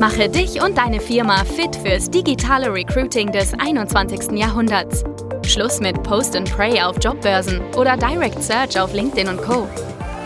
Mache dich und deine Firma fit fürs digitale Recruiting des 21. Jahrhunderts. Schluss mit Post and Pray auf Jobbörsen oder Direct Search auf LinkedIn und Co.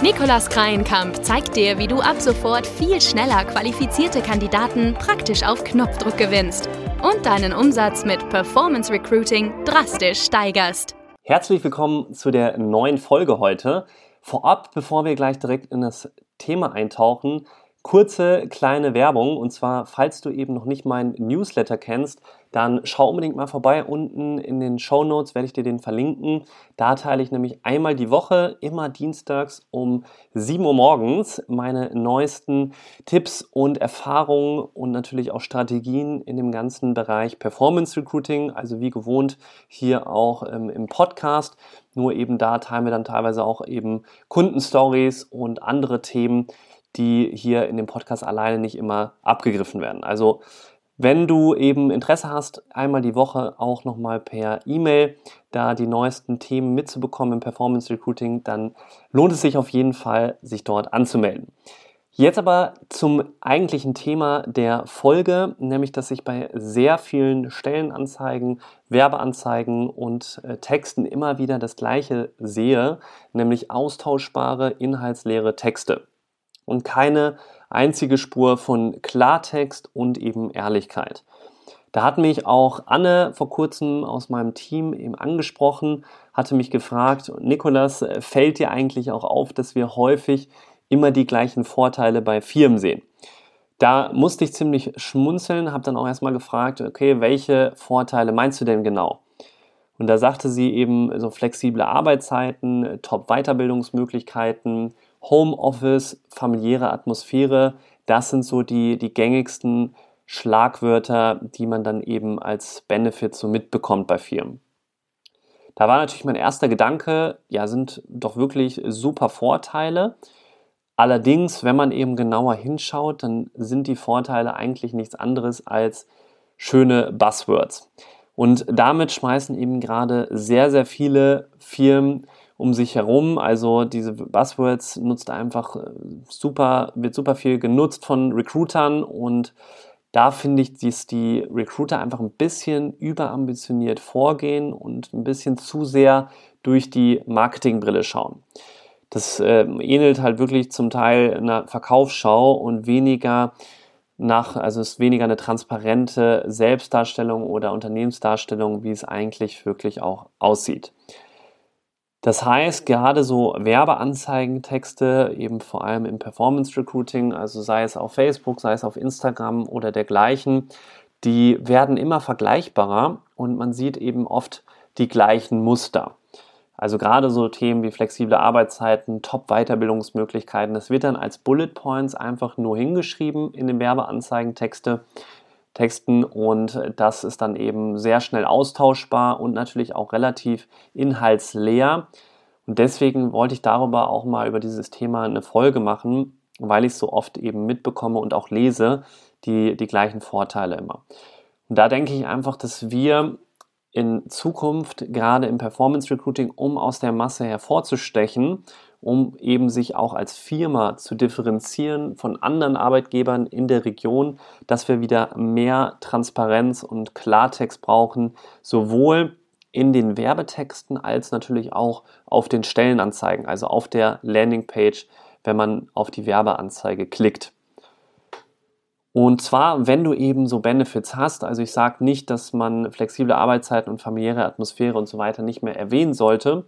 Nikolas Kreienkamp zeigt dir, wie du ab sofort viel schneller qualifizierte Kandidaten praktisch auf Knopfdruck gewinnst und deinen Umsatz mit Performance Recruiting drastisch steigerst. Herzlich willkommen zu der neuen Folge heute. Vorab, bevor wir gleich direkt in das Thema eintauchen, kurze kleine Werbung. Und zwar, falls du eben noch nicht meinen Newsletter kennst, dann schau unbedingt mal vorbei. Unten in den Show Notes werde ich dir den verlinken. Da teile ich nämlich einmal die Woche, immer dienstags um 7 Uhr morgens, meine neuesten Tipps und Erfahrungen und natürlich auch Strategien in dem ganzen Bereich Performance Recruiting. Also wie gewohnt hier auch ähm, im Podcast. Nur eben da teilen wir dann teilweise auch eben Kundenstories und andere Themen die hier in dem Podcast alleine nicht immer abgegriffen werden. Also wenn du eben Interesse hast, einmal die Woche auch nochmal per E-Mail da die neuesten Themen mitzubekommen im Performance Recruiting, dann lohnt es sich auf jeden Fall, sich dort anzumelden. Jetzt aber zum eigentlichen Thema der Folge, nämlich dass ich bei sehr vielen Stellenanzeigen, Werbeanzeigen und äh, Texten immer wieder das gleiche sehe, nämlich austauschbare, inhaltsleere Texte und keine einzige Spur von Klartext und eben Ehrlichkeit. Da hat mich auch Anne vor kurzem aus meinem Team eben angesprochen, hatte mich gefragt, Nikolas, fällt dir eigentlich auch auf, dass wir häufig immer die gleichen Vorteile bei Firmen sehen? Da musste ich ziemlich schmunzeln, habe dann auch erstmal gefragt, okay, welche Vorteile meinst du denn genau? Und da sagte sie eben so flexible Arbeitszeiten, Top-Weiterbildungsmöglichkeiten, Homeoffice, familiäre Atmosphäre, das sind so die, die gängigsten Schlagwörter, die man dann eben als Benefit so mitbekommt bei Firmen. Da war natürlich mein erster Gedanke, ja, sind doch wirklich super Vorteile. Allerdings, wenn man eben genauer hinschaut, dann sind die Vorteile eigentlich nichts anderes als schöne Buzzwords. Und damit schmeißen eben gerade sehr, sehr viele Firmen um sich herum. Also diese Buzzwords nutzt einfach äh, super, wird super viel genutzt von Recruitern und da finde ich, dass die Recruiter einfach ein bisschen überambitioniert vorgehen und ein bisschen zu sehr durch die Marketingbrille schauen. Das äh, ähnelt halt wirklich zum Teil einer Verkaufsschau und weniger nach, also ist weniger eine transparente Selbstdarstellung oder Unternehmensdarstellung, wie es eigentlich wirklich auch aussieht. Das heißt, gerade so Werbeanzeigentexte, eben vor allem im Performance Recruiting, also sei es auf Facebook, sei es auf Instagram oder dergleichen, die werden immer vergleichbarer und man sieht eben oft die gleichen Muster. Also gerade so Themen wie flexible Arbeitszeiten, Top-Weiterbildungsmöglichkeiten, das wird dann als Bullet Points einfach nur hingeschrieben in den Werbeanzeigentexte Texten und das ist dann eben sehr schnell austauschbar und natürlich auch relativ inhaltsleer. Und deswegen wollte ich darüber auch mal über dieses Thema eine Folge machen, weil ich so oft eben mitbekomme und auch lese die, die gleichen Vorteile immer. Und da denke ich einfach, dass wir in Zukunft gerade im Performance Recruiting, um aus der Masse hervorzustechen um eben sich auch als Firma zu differenzieren von anderen Arbeitgebern in der Region, dass wir wieder mehr Transparenz und Klartext brauchen, sowohl in den Werbetexten als natürlich auch auf den Stellenanzeigen, also auf der Landingpage, wenn man auf die Werbeanzeige klickt. Und zwar, wenn du eben so Benefits hast, also ich sage nicht, dass man flexible Arbeitszeiten und familiäre Atmosphäre und so weiter nicht mehr erwähnen sollte,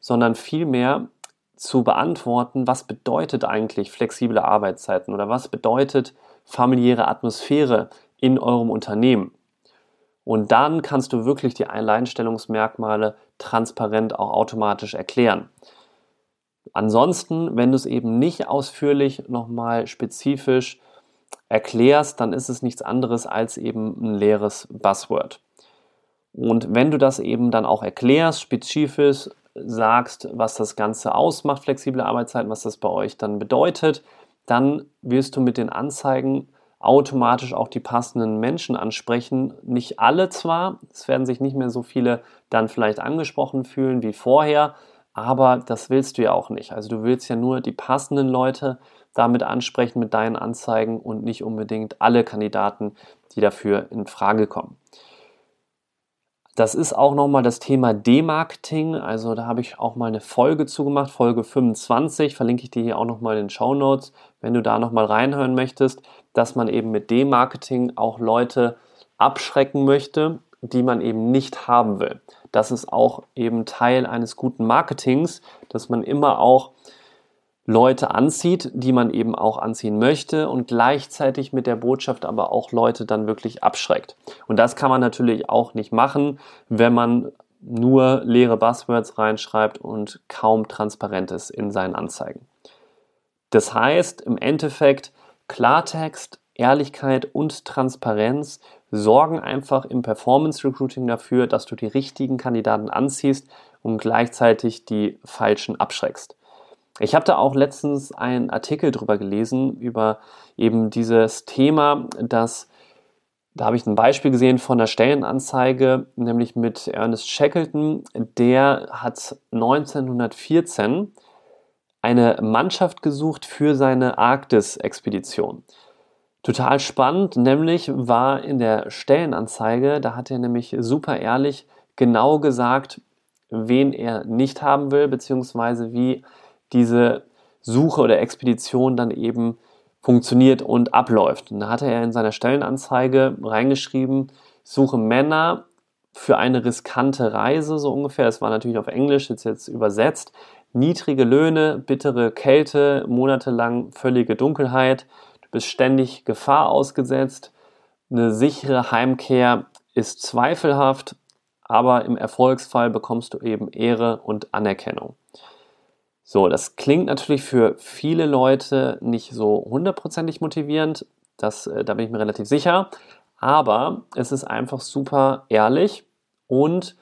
sondern vielmehr zu beantworten, was bedeutet eigentlich flexible Arbeitszeiten oder was bedeutet familiäre Atmosphäre in eurem Unternehmen. Und dann kannst du wirklich die Alleinstellungsmerkmale transparent auch automatisch erklären. Ansonsten, wenn du es eben nicht ausführlich nochmal spezifisch erklärst, dann ist es nichts anderes als eben ein leeres Buzzword. Und wenn du das eben dann auch erklärst, spezifisch, sagst, was das Ganze ausmacht, flexible Arbeitszeiten, was das bei euch dann bedeutet, dann wirst du mit den Anzeigen automatisch auch die passenden Menschen ansprechen. Nicht alle zwar, es werden sich nicht mehr so viele dann vielleicht angesprochen fühlen wie vorher, aber das willst du ja auch nicht. Also du willst ja nur die passenden Leute, damit ansprechen mit deinen Anzeigen und nicht unbedingt alle Kandidaten, die dafür in Frage kommen. Das ist auch nochmal das Thema Demarketing. Also da habe ich auch mal eine Folge zugemacht, Folge 25, verlinke ich dir hier auch nochmal in den Show Notes, wenn du da nochmal reinhören möchtest, dass man eben mit Demarketing auch Leute abschrecken möchte, die man eben nicht haben will. Das ist auch eben Teil eines guten Marketings, dass man immer auch Leute anzieht, die man eben auch anziehen möchte und gleichzeitig mit der Botschaft aber auch Leute dann wirklich abschreckt. Und das kann man natürlich auch nicht machen, wenn man nur leere Buzzwords reinschreibt und kaum transparent ist in seinen Anzeigen. Das heißt im Endeffekt Klartext, Ehrlichkeit und Transparenz sorgen einfach im Performance Recruiting dafür, dass du die richtigen Kandidaten anziehst und gleichzeitig die falschen abschreckst. Ich habe da auch letztens einen Artikel drüber gelesen, über eben dieses Thema, dass da habe ich ein Beispiel gesehen von der Stellenanzeige, nämlich mit Ernest Shackleton. Der hat 1914 eine Mannschaft gesucht für seine Arktis-Expedition. Total spannend, nämlich war in der Stellenanzeige, da hat er nämlich super ehrlich genau gesagt, wen er nicht haben will, beziehungsweise wie diese Suche oder Expedition dann eben funktioniert und abläuft. Und da hatte er in seiner Stellenanzeige reingeschrieben, suche Männer für eine riskante Reise, so ungefähr. Das war natürlich auf Englisch, jetzt jetzt übersetzt. Niedrige Löhne, bittere Kälte, monatelang völlige Dunkelheit. Du bist ständig Gefahr ausgesetzt. Eine sichere Heimkehr ist zweifelhaft, aber im Erfolgsfall bekommst du eben Ehre und Anerkennung. So, das klingt natürlich für viele Leute nicht so hundertprozentig motivierend, das, äh, da bin ich mir relativ sicher, aber es ist einfach super ehrlich und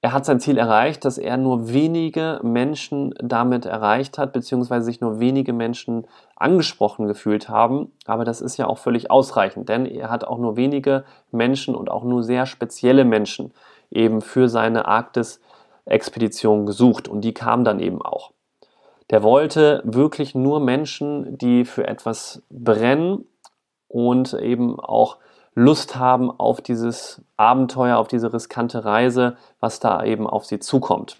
er hat sein Ziel erreicht, dass er nur wenige Menschen damit erreicht hat, beziehungsweise sich nur wenige Menschen angesprochen gefühlt haben. Aber das ist ja auch völlig ausreichend, denn er hat auch nur wenige Menschen und auch nur sehr spezielle Menschen eben für seine Arktis-Expedition gesucht und die kamen dann eben auch. Der wollte wirklich nur Menschen, die für etwas brennen und eben auch Lust haben auf dieses Abenteuer, auf diese riskante Reise, was da eben auf sie zukommt.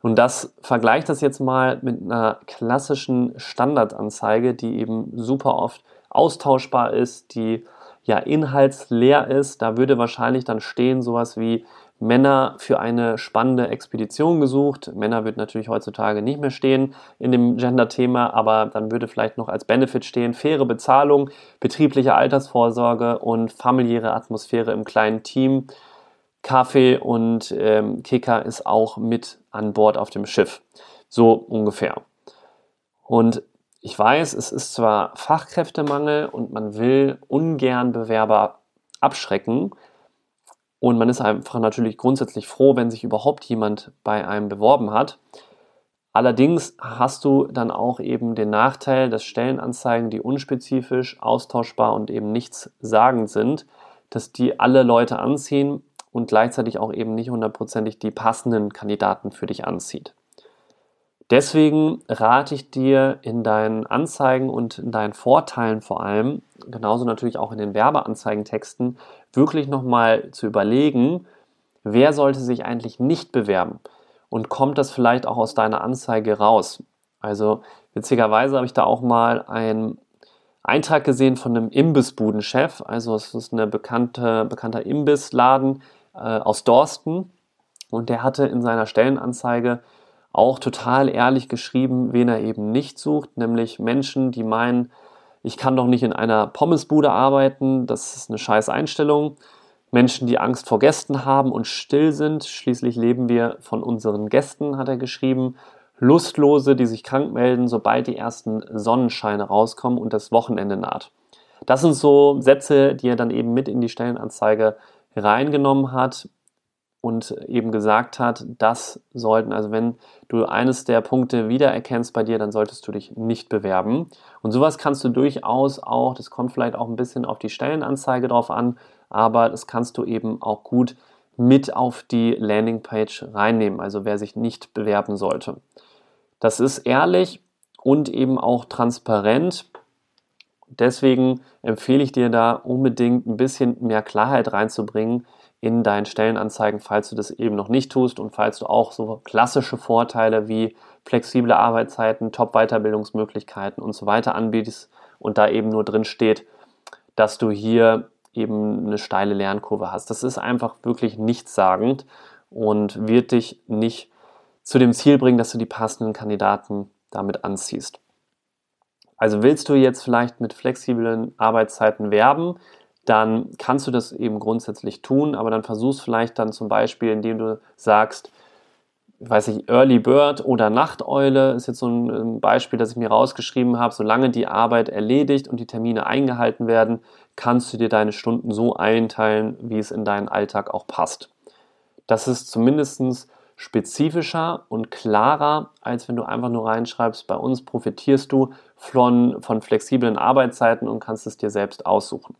Und das vergleicht das jetzt mal mit einer klassischen Standardanzeige, die eben super oft austauschbar ist, die ja inhaltsleer ist. Da würde wahrscheinlich dann stehen sowas wie Männer für eine spannende Expedition gesucht. Männer wird natürlich heutzutage nicht mehr stehen in dem Gender-Thema, aber dann würde vielleicht noch als Benefit stehen faire Bezahlung, betriebliche Altersvorsorge und familiäre Atmosphäre im kleinen Team. Kaffee und ähm, Kicker ist auch mit an Bord auf dem Schiff. So ungefähr. Und ich weiß, es ist zwar Fachkräftemangel und man will ungern Bewerber abschrecken, und man ist einfach natürlich grundsätzlich froh, wenn sich überhaupt jemand bei einem beworben hat. Allerdings hast du dann auch eben den Nachteil, dass Stellenanzeigen, die unspezifisch, austauschbar und eben nichts sagend sind, dass die alle Leute anziehen und gleichzeitig auch eben nicht hundertprozentig die passenden Kandidaten für dich anzieht. Deswegen rate ich dir in deinen Anzeigen und in deinen Vorteilen vor allem, genauso natürlich auch in den Werbeanzeigentexten, wirklich nochmal zu überlegen, wer sollte sich eigentlich nicht bewerben? Und kommt das vielleicht auch aus deiner Anzeige raus. Also witzigerweise habe ich da auch mal einen Eintrag gesehen von einem Imbissbudenchef, also es ist ein bekannte, bekannter Imbissladen äh, aus Dorsten. Und der hatte in seiner Stellenanzeige auch total ehrlich geschrieben, wen er eben nicht sucht, nämlich Menschen, die meinen, ich kann doch nicht in einer Pommesbude arbeiten, das ist eine scheiß Einstellung. Menschen, die Angst vor Gästen haben und still sind, schließlich leben wir von unseren Gästen, hat er geschrieben. Lustlose, die sich krank melden, sobald die ersten Sonnenscheine rauskommen und das Wochenende naht. Das sind so Sätze, die er dann eben mit in die Stellenanzeige reingenommen hat und eben gesagt hat, das sollten, also wenn du eines der Punkte wiedererkennst bei dir, dann solltest du dich nicht bewerben. Und sowas kannst du durchaus auch, das kommt vielleicht auch ein bisschen auf die Stellenanzeige drauf an, aber das kannst du eben auch gut mit auf die Landingpage reinnehmen, also wer sich nicht bewerben sollte. Das ist ehrlich und eben auch transparent. Deswegen empfehle ich dir da unbedingt ein bisschen mehr Klarheit reinzubringen in deinen Stellenanzeigen, falls du das eben noch nicht tust und falls du auch so klassische Vorteile wie flexible Arbeitszeiten, Top-Weiterbildungsmöglichkeiten und so weiter anbietest und da eben nur drin steht, dass du hier eben eine steile Lernkurve hast. Das ist einfach wirklich nichtssagend und wird dich nicht zu dem Ziel bringen, dass du die passenden Kandidaten damit anziehst. Also willst du jetzt vielleicht mit flexiblen Arbeitszeiten werben, dann kannst du das eben grundsätzlich tun, aber dann versuchst vielleicht dann zum Beispiel, indem du sagst, weiß ich, Early Bird oder Nachteule ist jetzt so ein Beispiel, das ich mir rausgeschrieben habe. Solange die Arbeit erledigt und die Termine eingehalten werden, kannst du dir deine Stunden so einteilen, wie es in deinen Alltag auch passt. Das ist zumindest spezifischer und klarer, als wenn du einfach nur reinschreibst, bei uns profitierst du von, von flexiblen Arbeitszeiten und kannst es dir selbst aussuchen.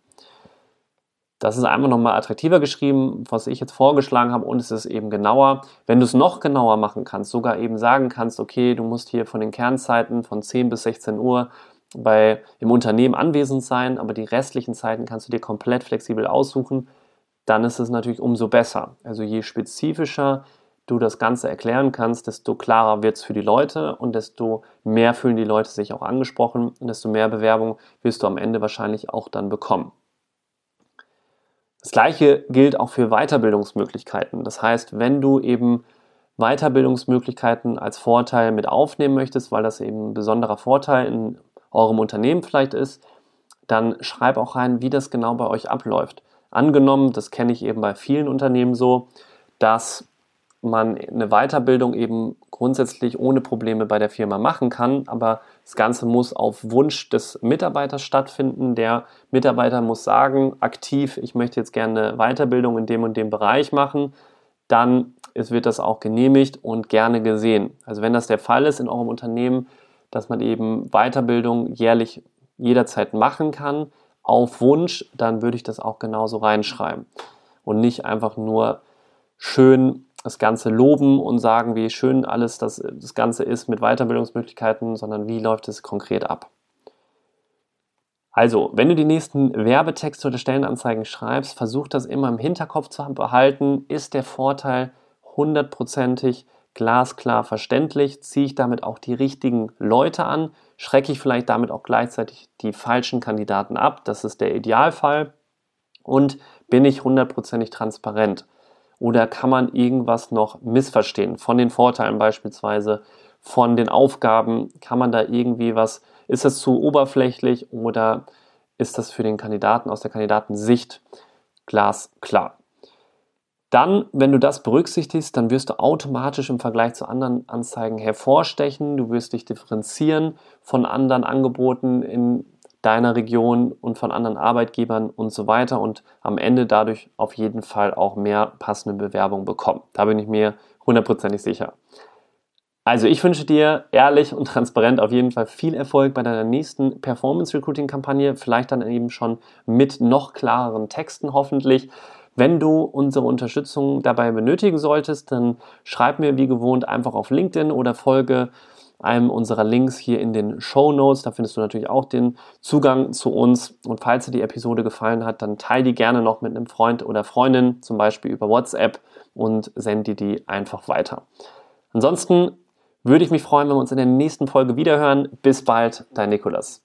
Das ist einfach nochmal attraktiver geschrieben, was ich jetzt vorgeschlagen habe und es ist eben genauer. Wenn du es noch genauer machen kannst, sogar eben sagen kannst, okay, du musst hier von den Kernzeiten von 10 bis 16 Uhr bei, im Unternehmen anwesend sein, aber die restlichen Zeiten kannst du dir komplett flexibel aussuchen, dann ist es natürlich umso besser. Also je spezifischer du das Ganze erklären kannst, desto klarer wird es für die Leute und desto mehr fühlen die Leute sich auch angesprochen und desto mehr Bewerbung wirst du am Ende wahrscheinlich auch dann bekommen. Das gleiche gilt auch für Weiterbildungsmöglichkeiten. Das heißt, wenn du eben Weiterbildungsmöglichkeiten als Vorteil mit aufnehmen möchtest, weil das eben ein besonderer Vorteil in eurem Unternehmen vielleicht ist, dann schreib auch rein, wie das genau bei euch abläuft. Angenommen, das kenne ich eben bei vielen Unternehmen so, dass man eine Weiterbildung eben grundsätzlich ohne Probleme bei der Firma machen kann, aber das Ganze muss auf Wunsch des Mitarbeiters stattfinden. Der Mitarbeiter muss sagen, aktiv, ich möchte jetzt gerne eine Weiterbildung in dem und dem Bereich machen. Dann wird das auch genehmigt und gerne gesehen. Also wenn das der Fall ist in eurem Unternehmen, dass man eben Weiterbildung jährlich jederzeit machen kann, auf Wunsch, dann würde ich das auch genauso reinschreiben. Und nicht einfach nur schön das Ganze loben und sagen, wie schön alles das, das Ganze ist mit Weiterbildungsmöglichkeiten, sondern wie läuft es konkret ab. Also, wenn du die nächsten Werbetexte oder Stellenanzeigen schreibst, versuch das immer im Hinterkopf zu behalten. Ist der Vorteil hundertprozentig glasklar verständlich? Ziehe ich damit auch die richtigen Leute an? Schrecke ich vielleicht damit auch gleichzeitig die falschen Kandidaten ab? Das ist der Idealfall. Und bin ich hundertprozentig transparent? Oder kann man irgendwas noch missverstehen? Von den Vorteilen beispielsweise, von den Aufgaben, kann man da irgendwie was, ist das zu oberflächlich oder ist das für den Kandidaten aus der Kandidatensicht glasklar? Dann, wenn du das berücksichtigst, dann wirst du automatisch im Vergleich zu anderen Anzeigen hervorstechen. Du wirst dich differenzieren von anderen Angeboten in deiner Region und von anderen Arbeitgebern und so weiter und am Ende dadurch auf jeden Fall auch mehr passende Bewerbungen bekommen. Da bin ich mir hundertprozentig sicher. Also ich wünsche dir ehrlich und transparent auf jeden Fall viel Erfolg bei deiner nächsten Performance Recruiting Kampagne, vielleicht dann eben schon mit noch klareren Texten hoffentlich. Wenn du unsere Unterstützung dabei benötigen solltest, dann schreib mir wie gewohnt einfach auf LinkedIn oder folge einem unserer Links hier in den Show Notes. Da findest du natürlich auch den Zugang zu uns. Und falls dir die Episode gefallen hat, dann teile die gerne noch mit einem Freund oder Freundin, zum Beispiel über WhatsApp und sende die einfach weiter. Ansonsten würde ich mich freuen, wenn wir uns in der nächsten Folge wiederhören. Bis bald, dein Nikolas.